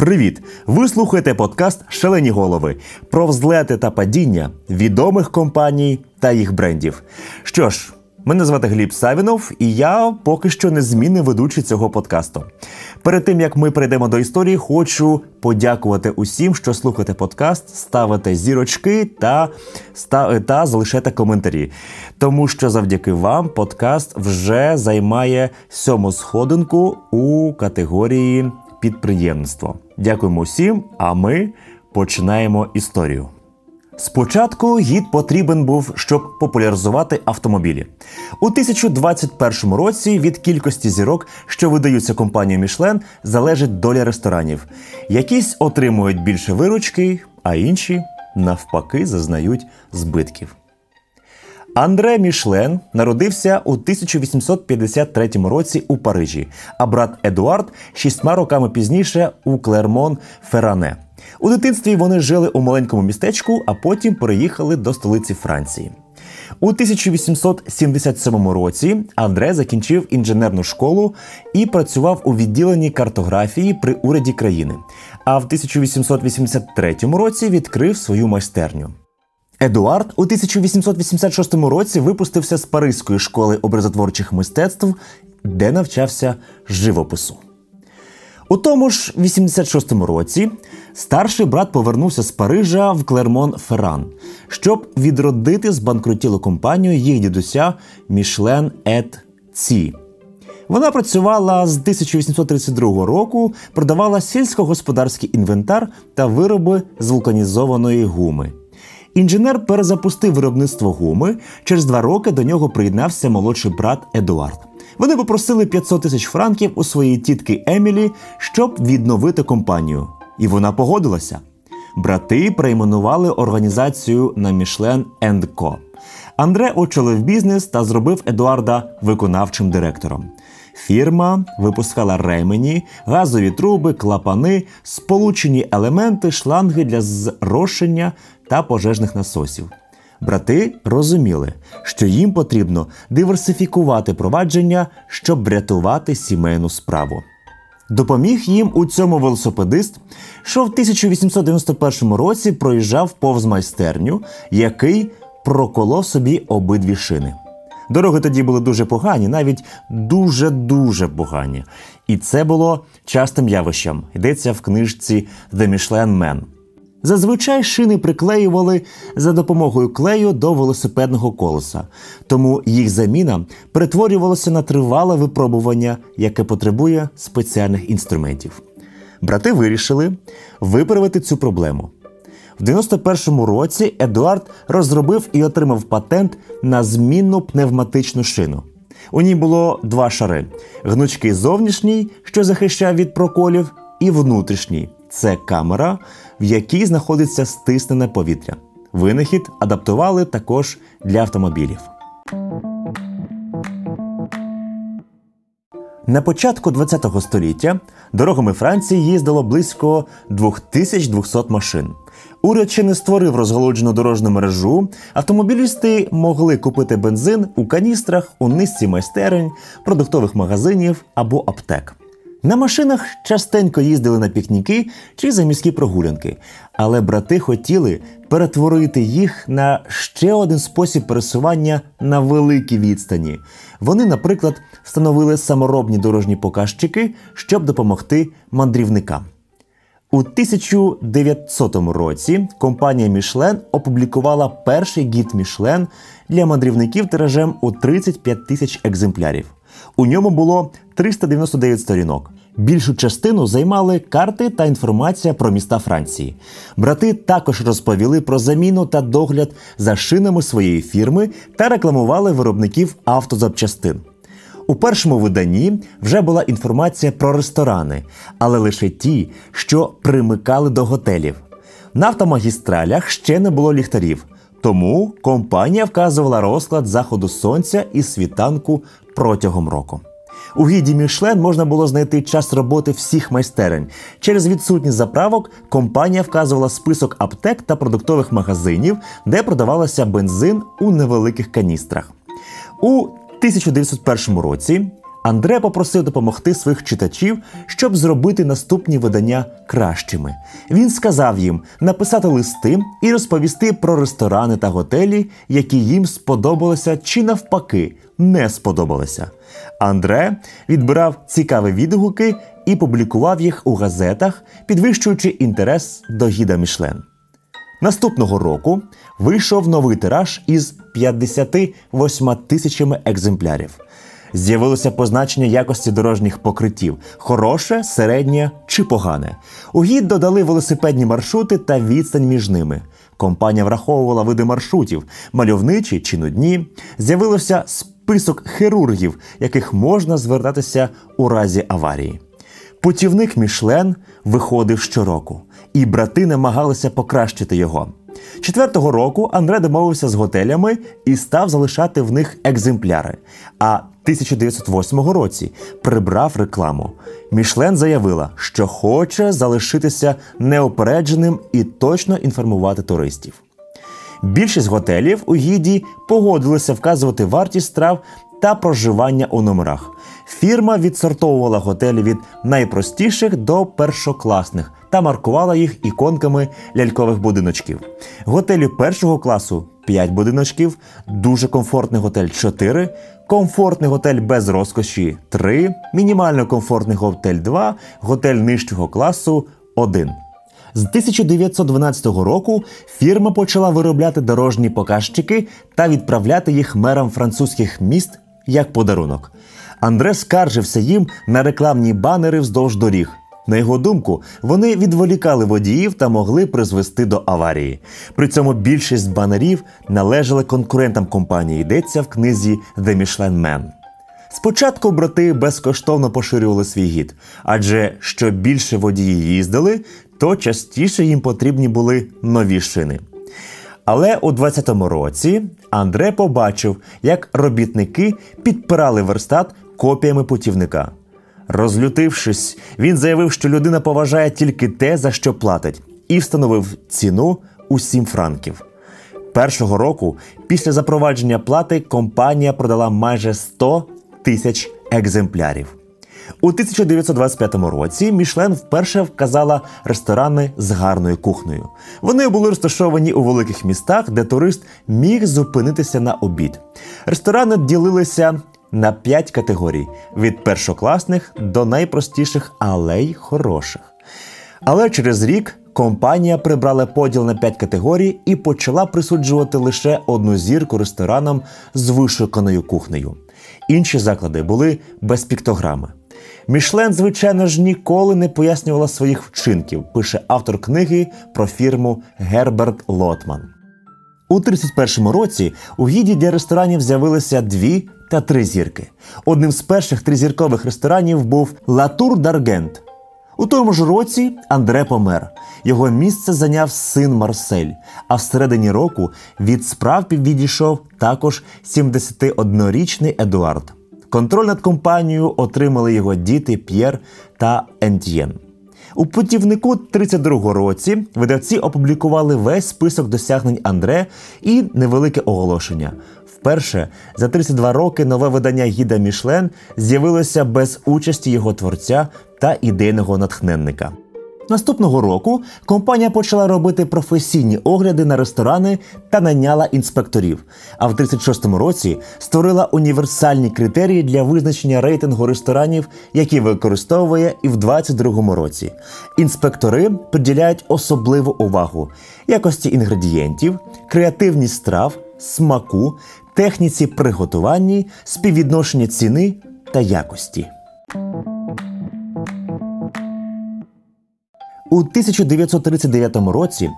Привіт! Ви слухаєте подкаст Шалені голови про взлети та падіння відомих компаній та їх брендів. Що ж, мене звати Гліб Савінов, і я поки що незмінний ведучий цього подкасту. Перед тим як ми перейдемо до історії, хочу подякувати усім, що слухаєте подкаст, ставите зірочки та, та, та залишайте коментарі. Тому що завдяки вам подкаст вже займає сьому сходинку у категорії підприємництво. Дякуємо всім, а ми починаємо історію. Спочатку гід потрібен був, щоб популяризувати автомобілі. У 1021 році від кількості зірок, що видаються компанією Мішлен, залежить доля ресторанів. Якісь отримують більше виручки, а інші навпаки зазнають збитків. Андре Мішлен народився у 1853 році у Парижі, а брат Едуард шістьма роками пізніше у Клермон Ферране. У дитинстві вони жили у маленькому містечку, а потім переїхали до столиці Франції. У 1877 році Андре закінчив інженерну школу і працював у відділенні картографії при уряді країни. А в 1883 році відкрив свою майстерню. Едуард у 1886 році випустився з Паризької школи образотворчих мистецтв, де навчався живопису. У тому ж 86-му році старший брат повернувся з Парижа в Клермон Ферран, щоб відродити збанкрутілу компанію їх дідуся Мішлен et Cie. Вона працювала з 1832 року, продавала сільськогосподарський інвентар та вироби з вулканізованої гуми. Інженер перезапустив виробництво гуми. Через два роки до нього приєднався молодший брат Едуард. Вони попросили 500 тисяч франків у своєї тітки Емілі, щоб відновити компанію. І вона погодилася. Брати перейменували організацію на Мішлен Co. Андре очолив бізнес та зробив Едуарда виконавчим директором. Фірма випускала ремені, газові труби, клапани, сполучені елементи, шланги для зрошення та пожежних насосів. Брати розуміли, що їм потрібно диверсифікувати провадження, щоб врятувати сімейну справу. Допоміг їм у цьому велосипедист, що в 1891 році проїжджав повз майстерню, який проколов собі обидві шини. Дороги тоді були дуже погані, навіть дуже-дуже погані. І це було частим явищем. Йдеться в книжці The Michelin Man. Зазвичай шини приклеювали за допомогою клею до велосипедного колеса, тому їх заміна перетворювалася на тривале випробування, яке потребує спеціальних інструментів. Брати вирішили виправити цю проблему. В 91-му році Едуард розробив і отримав патент на змінну пневматичну шину. У ній було два шари: гнучкий зовнішній, що захищав від проколів, і внутрішній це камера, в якій знаходиться стиснене повітря. Винахід адаптували також для автомобілів. На початку ХХ століття дорогами Франції їздило близько 2200 машин. Уряд ще не створив розголоджену дорожню мережу. Автомобілісти могли купити бензин у каністрах у низці майстерень, продуктових магазинів або аптек. На машинах частенько їздили на пікніки чи за міські прогулянки, але брати хотіли перетворити їх на ще один спосіб пересування на великій відстані. Вони, наприклад, встановили саморобні дорожні показчики, щоб допомогти мандрівникам. У 1900 році компанія Мішлен опублікувала перший гід Мішлен для мандрівників тиражем у 35 тисяч екземплярів. У ньому було 399 сторінок. Більшу частину займали карти та інформація про міста Франції. Брати також розповіли про заміну та догляд за шинами своєї фірми та рекламували виробників автозапчастин. У першому виданні вже була інформація про ресторани, але лише ті, що примикали до готелів. На автомагістралях ще не було ліхтарів, тому компанія вказувала розклад заходу сонця і світанку протягом року. У гіді Мішлен можна було знайти час роботи всіх майстерень. Через відсутність заправок компанія вказувала список аптек та продуктових магазинів, де продавалося бензин у невеликих каністрах. У 1901 році Андре попросив допомогти своїх читачів, щоб зробити наступні видання кращими. Він сказав їм написати листи і розповісти про ресторани та готелі, які їм сподобалися чи навпаки не сподобалися. Андре відбирав цікаві відгуки і публікував їх у газетах, підвищуючи інтерес до гіда Мішлен. Наступного року вийшов новий тираж із 58 тисячами екземплярів. З'явилося позначення якості дорожніх покриттів: хороше, середнє чи погане. У гід додали велосипедні маршрути та відстань між ними. Компанія враховувала види маршрутів, мальовничі чи нудні. З'явився список хірургів, яких можна звертатися у разі аварії. Путівник Мішлен виходив щороку, і брати намагалися покращити його. Четвертого року Андре домовився з готелями і став залишати в них екземпляри. А 1908 році прибрав рекламу. Мішлен заявила, що хоче залишитися неопередженим і точно інформувати туристів. Більшість готелів у гіді погодилися вказувати вартість страв та проживання у номерах. Фірма відсортовувала готелі від найпростіших до першокласних та маркувала їх іконками лялькових будиночків. Готелі першого класу 5 будиночків, дуже комфортний готель 4, комфортний готель без розкоші 3, мінімально комфортний готель 2, готель нижчого класу 1. З 1912 року фірма почала виробляти дорожні показчики та відправляти їх мерам французьких міст як подарунок. Андре скаржився їм на рекламні банери вздовж доріг. На його думку, вони відволікали водіїв та могли призвести до аварії. При цьому більшість банерів належали конкурентам компанії. Йдеться в книзі The Michelin Man. Спочатку брати безкоштовно поширювали свій гід, адже що більше водії їздили, то частіше їм потрібні були нові шини. Але у 20-му році Андре побачив, як робітники підпирали верстат копіями путівника. Розлютившись, він заявив, що людина поважає тільки те, за що платить, і встановив ціну у 7 франків. Першого року, після запровадження плати, компанія продала майже 100 тисяч екземплярів. У 1925 році Мішлен вперше вказала ресторани з гарною кухнею. Вони були розташовані у великих містах, де турист міг зупинитися на обід. Ресторани ділилися на п'ять категорій: від першокласних до найпростіших, але й хороших. Але через рік компанія прибрала поділ на п'ять категорій і почала присуджувати лише одну зірку ресторанам з вишуканою кухнею. Інші заклади були без піктограми. Мішлен, звичайно ж, ніколи не пояснювала своїх вчинків, пише автор книги про фірму Герберт Лотман. У 31-му році у гіді для ресторанів з'явилися дві та три зірки. Одним з перших тризіркових ресторанів був Латур Даргент. У тому ж році Андре помер. Його місце зайняв син Марсель. А всередині року від справ відійшов також 71-річний Едуард. Контроль над компанією отримали його діти П'єр та Ентьєн. У путівнику 32-го році видавці опублікували весь список досягнень Андре і невелике оголошення. Вперше за 32 роки нове видання Гіда Мішлен з'явилося без участі його творця та ідейного натхненника. Наступного року компанія почала робити професійні огляди на ресторани та найняла інспекторів. А в 36-му році створила універсальні критерії для визначення рейтингу ресторанів, які використовує і в 22-му році. Інспектори приділяють особливу увагу якості інгредієнтів, креативність страв, смаку, техніці приготування, співвідношення ціни та якості. У 1939 році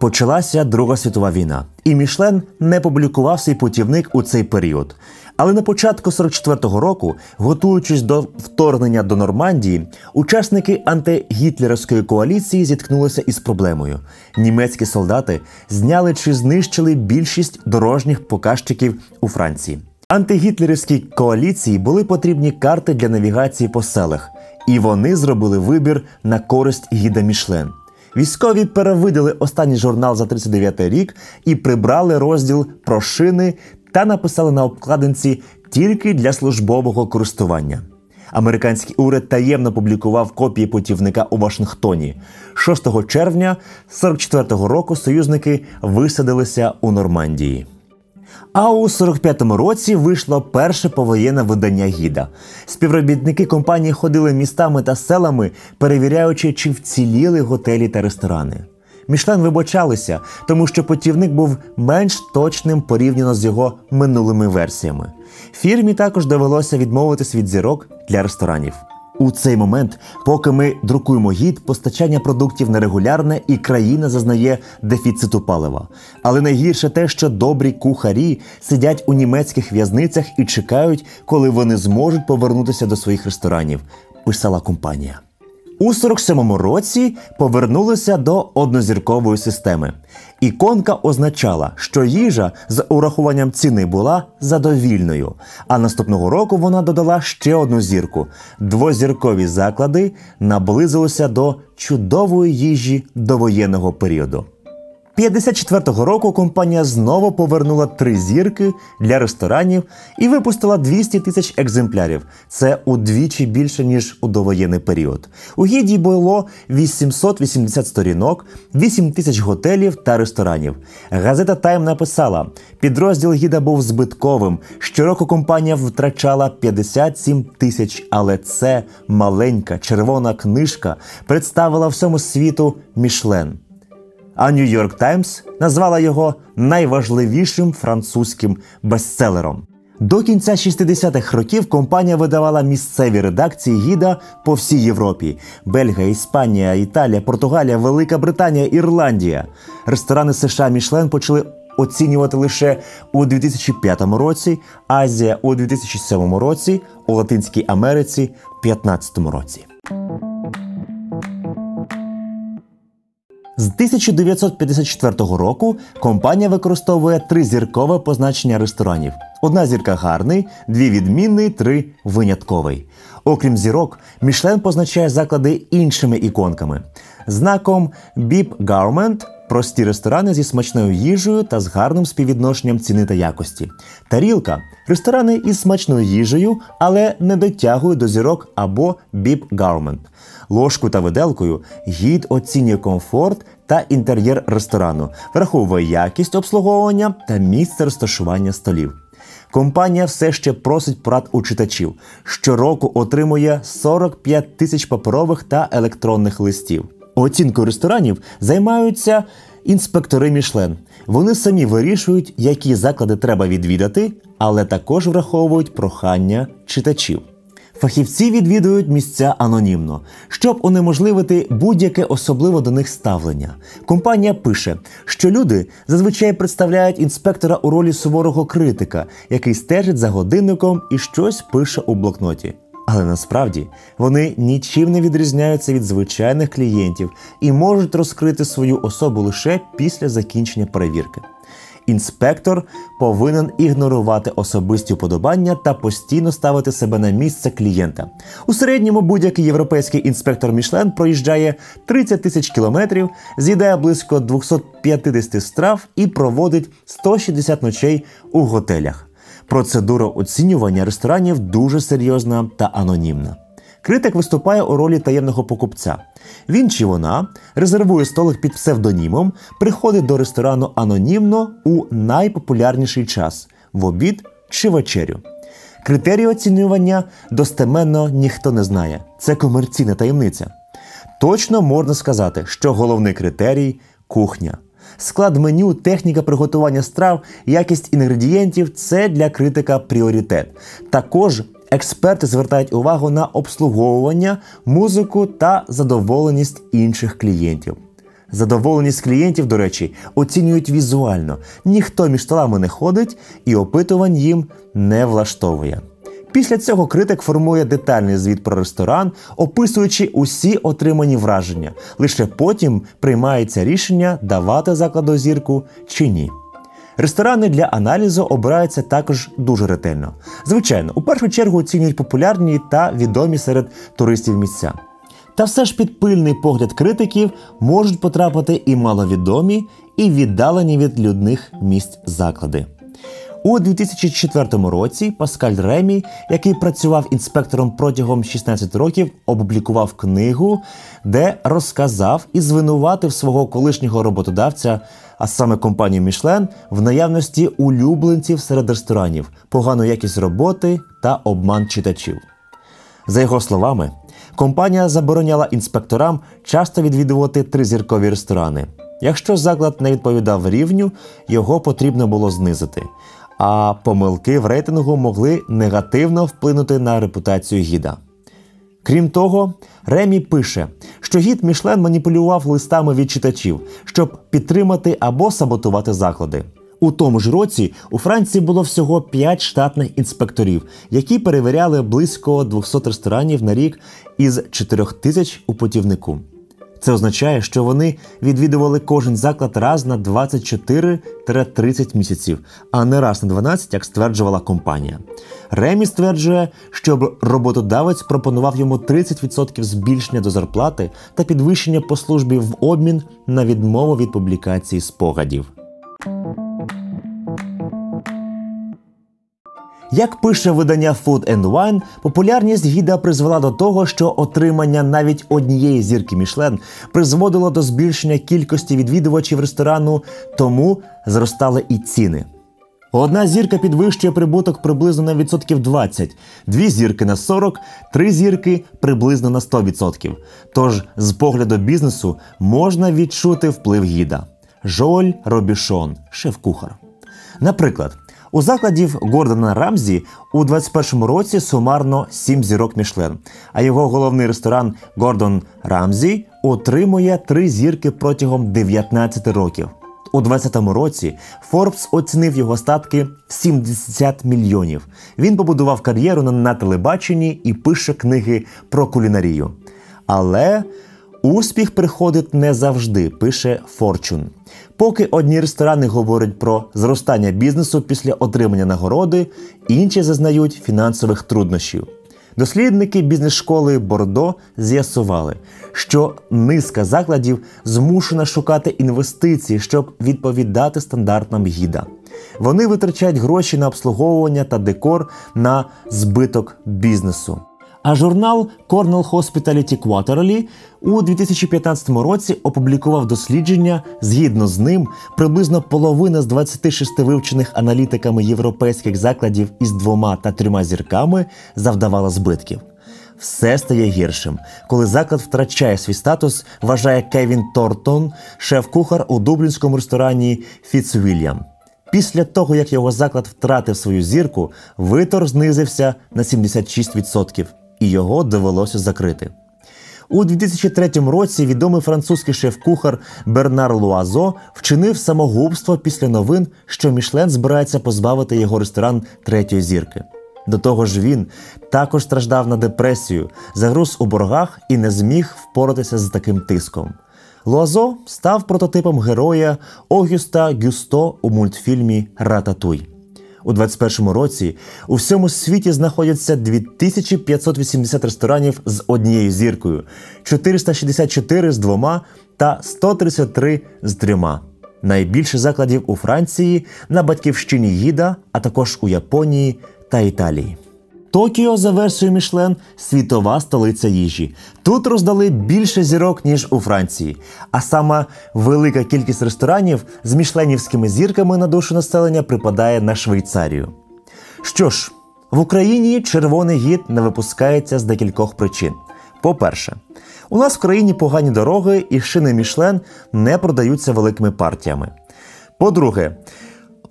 почалася Друга світова війна, і Мішлен не публікував свій путівник у цей період. Але на початку 44-го року, готуючись до вторгнення до Нормандії, учасники антигітлерівської коаліції зіткнулися із проблемою. Німецькі солдати зняли чи знищили більшість дорожніх показчиків у Франції. Антигітлерівській коаліції були потрібні карти для навігації по селах, і вони зробили вибір на користь гіда Мішлен. Військові перевидали останній журнал за 39 рік і прибрали розділ про шини та написали на обкладинці тільки для службового користування. Американський уряд таємно публікував копії путівника у Вашингтоні. 6 червня 44-го року союзники висадилися у Нормандії. А у 45-му році вийшло перше повоєнне видання гіда. Співробітники компанії ходили містами та селами, перевіряючи, чи вціліли готелі та ресторани. Мішлен вибачалися, тому що путівник був менш точним порівняно з його минулими версіями. Фірмі також довелося відмовитись від зірок для ресторанів. У цей момент, поки ми друкуємо гід, постачання продуктів нерегулярне і країна зазнає дефіциту палива. Але найгірше те, що добрі кухарі сидять у німецьких в'язницях і чекають, коли вони зможуть повернутися до своїх ресторанів. Писала компанія. У 47-му році повернулися до однозіркової системи. Іконка означала, що їжа з урахуванням ціни була задовільною. А наступного року вона додала ще одну зірку. Двозіркові заклади наблизилися до чудової їжі довоєнного періоду. 54-го року компанія знову повернула три зірки для ресторанів і випустила 200 тисяч екземплярів. Це удвічі більше ніж у довоєнний період. У гіді було 880 сторінок, 8 тисяч готелів та ресторанів. Газета Тайм написала: підрозділ гіда був збитковим. Щороку компанія втрачала 57 тисяч, але це маленька червона книжка представила всьому світу Мішлен а Нью-Йорк Таймс назвала його найважливішим французьким бестселером. До кінця 60-х років компанія видавала місцеві редакції гіда по всій Європі: Бельгія, Іспанія, Італія, Португалія, Велика Британія, Ірландія. Ресторани США Мішлен почали оцінювати лише у 2005 році, Азія у 2007 році, у Латинській Америці в 2015 році. З 1954 року компанія використовує тризіркове позначення ресторанів: одна зірка гарний, дві відмінний, три винятковий. Окрім зірок, Мішлен позначає заклади іншими іконками. Знаком Біп Government прості ресторани зі смачною їжею та з гарним співвідношенням ціни та якості. Тарілка ресторани із смачною їжею, але не дотягують до зірок або Beep Government. Ложку та виделкою гід оцінює комфорт та інтер'єр ресторану, враховує якість обслуговування та місце розташування столів. Компанія все ще просить порад у читачів. Щороку отримує 45 тисяч паперових та електронних листів. Оцінкою ресторанів займаються інспектори Мішлен. Вони самі вирішують, які заклади треба відвідати, але також враховують прохання читачів. Фахівці відвідують місця анонімно, щоб унеможливити будь-яке особливо до них ставлення. Компанія пише, що люди зазвичай представляють інспектора у ролі суворого критика, який стежить за годинником і щось пише у блокноті. Але насправді вони нічим не відрізняються від звичайних клієнтів і можуть розкрити свою особу лише після закінчення перевірки. Інспектор повинен ігнорувати особисті вподобання та постійно ставити себе на місце клієнта. У середньому будь-який європейський інспектор Мішлен проїжджає 30 тисяч кілометрів, з'їдає близько 250 страв і проводить 160 ночей у готелях. Процедура оцінювання ресторанів дуже серйозна та анонімна. Критик виступає у ролі таємного покупця. Він чи вона резервує столик під псевдонімом, приходить до ресторану анонімно у найпопулярніший час в обід чи вечерю. Критерії оцінювання достеменно ніхто не знає. Це комерційна таємниця. Точно можна сказати, що головний критерій кухня. Склад меню, техніка приготування страв, якість інгредієнтів це для критика пріоритет. Також експерти звертають увагу на обслуговування, музику та задоволеність інших клієнтів. Задоволеність клієнтів, до речі, оцінюють візуально. Ніхто між столами не ходить і опитувань їм не влаштовує. Після цього критик формує детальний звіт про ресторан, описуючи усі отримані враження. Лише потім приймається рішення давати закладу зірку чи ні. Ресторани для аналізу обираються також дуже ретельно. Звичайно, у першу чергу оцінюють популярні та відомі серед туристів місця. Та все ж під пильний погляд критиків можуть потрапити і маловідомі, і віддалені від людних місць заклади. У 2004 році Паскаль Ремі, який працював інспектором протягом 16 років, опублікував книгу, де розказав і звинуватив свого колишнього роботодавця, а саме компанію Мішлен, в наявності улюбленців серед ресторанів, погану якість роботи та обман читачів. За його словами, компанія забороняла інспекторам часто відвідувати тризіркові ресторани. Якщо заклад не відповідав рівню, його потрібно було знизити. А помилки в рейтингу могли негативно вплинути на репутацію гіда. Крім того, Ремі пише, що гід Мішлен маніпулював листами від читачів, щоб підтримати або саботувати заклади. У тому ж році у Франції було всього 5 штатних інспекторів, які перевіряли близько 200 ресторанів на рік із 4 тисяч у путівнику. Це означає, що вони відвідували кожен заклад раз на 24-30 місяців, а не раз на 12, як стверджувала компанія. Ремі стверджує, що роботодавець пропонував йому 30% збільшення до зарплати та підвищення по службі в обмін на відмову від публікації спогадів. Як пише видання Food and Wine, популярність гіда призвела до того, що отримання навіть однієї зірки Мішлен призводило до збільшення кількості відвідувачів ресторану, тому зростали і ціни. Одна зірка підвищує прибуток приблизно на відсотків 20, дві зірки на 40, три зірки приблизно на 100%. Тож, з погляду бізнесу, можна відчути вплив гіда. Жоль Робішон, шеф-кухар. Наприклад, у закладів Гордона Рамзі у 21-му році сумарно 7 зірок Мішлен, а його головний ресторан Гордон Рамзі отримує 3 зірки протягом 19 років. У 2020 році Форбс оцінив його статки в 70 мільйонів. Він побудував кар'єру на телебаченні і пише книги про кулінарію. Але успіх приходить не завжди, пише Fortune. Поки одні ресторани говорять про зростання бізнесу після отримання нагороди, інші зазнають фінансових труднощів. Дослідники бізнес-школи Бордо з'ясували, що низка закладів змушена шукати інвестиції, щоб відповідати стандартам гіда. Вони витрачають гроші на обслуговування та декор на збиток бізнесу. А журнал Cornell Hospitality Quarterly у 2015 році опублікував дослідження. Згідно з ним, приблизно половина з 26 вивчених аналітиками європейських закладів із двома та трьома зірками завдавала збитків. Все стає гіршим, коли заклад втрачає свій статус, вважає Кевін Тортон, шеф-кухар у дублінському ресторані Фіцвільям. Після того, як його заклад втратив свою зірку, витор знизився на 76% і його довелося закрити. У 2003 році відомий французький шеф-кухар Бернар Луазо вчинив самогубство після новин, що Мішлен збирається позбавити його ресторан третьої зірки. До того ж, він також страждав на депресію, загруз у боргах і не зміг впоратися з таким тиском. Луазо став прототипом героя Огюста Гюсто у мультфільмі Рататуй. У 2021 році у всьому світі знаходяться 2580 ресторанів з однією зіркою, 464 з двома та 133 з трьома. Найбільше закладів у Франції, на батьківщині Їда, а також у Японії та Італії. Токіо за версією Мішлен світова столиця їжі. Тут роздали більше зірок ніж у Франції. А саме велика кількість ресторанів з мішленівськими зірками на душу населення припадає на Швейцарію. Що ж, в Україні червоний гід не випускається з декількох причин. По-перше, у нас в країні погані дороги і шини Мішлен не продаються великими партіями. По-друге,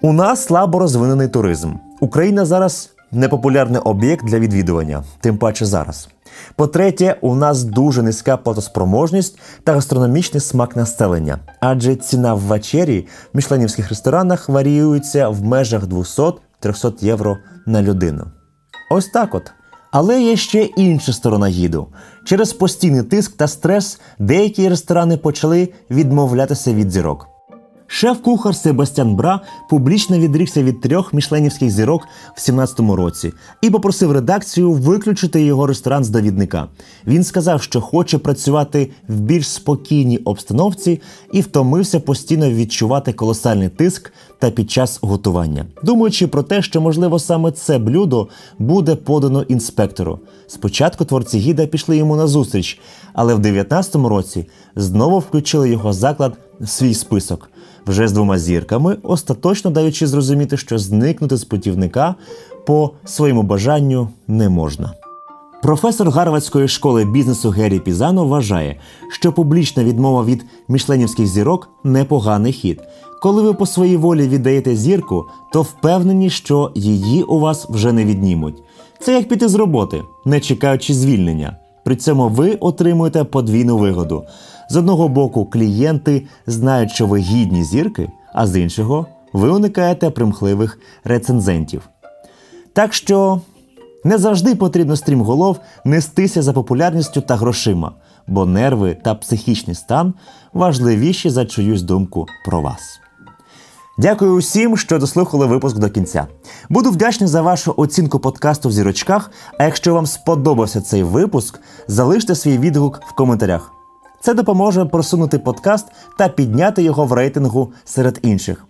у нас слабо розвинений туризм. Україна зараз непопулярний об'єкт для відвідування, тим паче зараз. По-третє, у нас дуже низька платоспроможність та гастрономічний смак населення, адже ціна в вечері в мішленівських ресторанах варіюється в межах 200-300 євро на людину. Ось так от. Але є ще інша сторона гіду. Через постійний тиск та стрес деякі ресторани почали відмовлятися від зірок. Шеф-кухар Себастьян Бра публічно відрікся від трьох мішленівських зірок в 17-му році і попросив редакцію виключити його ресторан з довідника. Він сказав, що хоче працювати в більш спокійній обстановці і втомився постійно відчувати колосальний тиск та під час готування, думаючи про те, що можливо саме це блюдо буде подано інспектору. Спочатку творці гіда пішли йому на зустріч, але в 19-му році знову включили його заклад в свій список вже з двома зірками, остаточно даючи зрозуміти, що зникнути з путівника по своєму бажанню не можна. Професор Гарвардської школи бізнесу Геррі Пізано вважає, що публічна відмова від мішленівських зірок непоганий хід. Коли ви по своїй волі віддаєте зірку, то впевнені, що її у вас вже не віднімуть. Це як піти з роботи, не чекаючи звільнення. При цьому ви отримуєте подвійну вигоду. З одного боку, клієнти знають, що ви гідні зірки, а з іншого ви уникаєте примхливих рецензентів. Так що не завжди потрібно стрімголов нестися за популярністю та грошима, бо нерви та психічний стан важливіші за чиюсь думку про вас. Дякую усім, що дослухали випуск до кінця. Буду вдячний за вашу оцінку подкасту в зірочках. А якщо вам сподобався цей випуск, залиште свій відгук в коментарях. Це допоможе просунути подкаст та підняти його в рейтингу серед інших.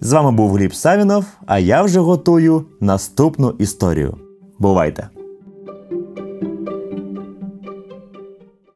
З вами був Гліб Савінов, а я вже готую наступну історію. Бувайте!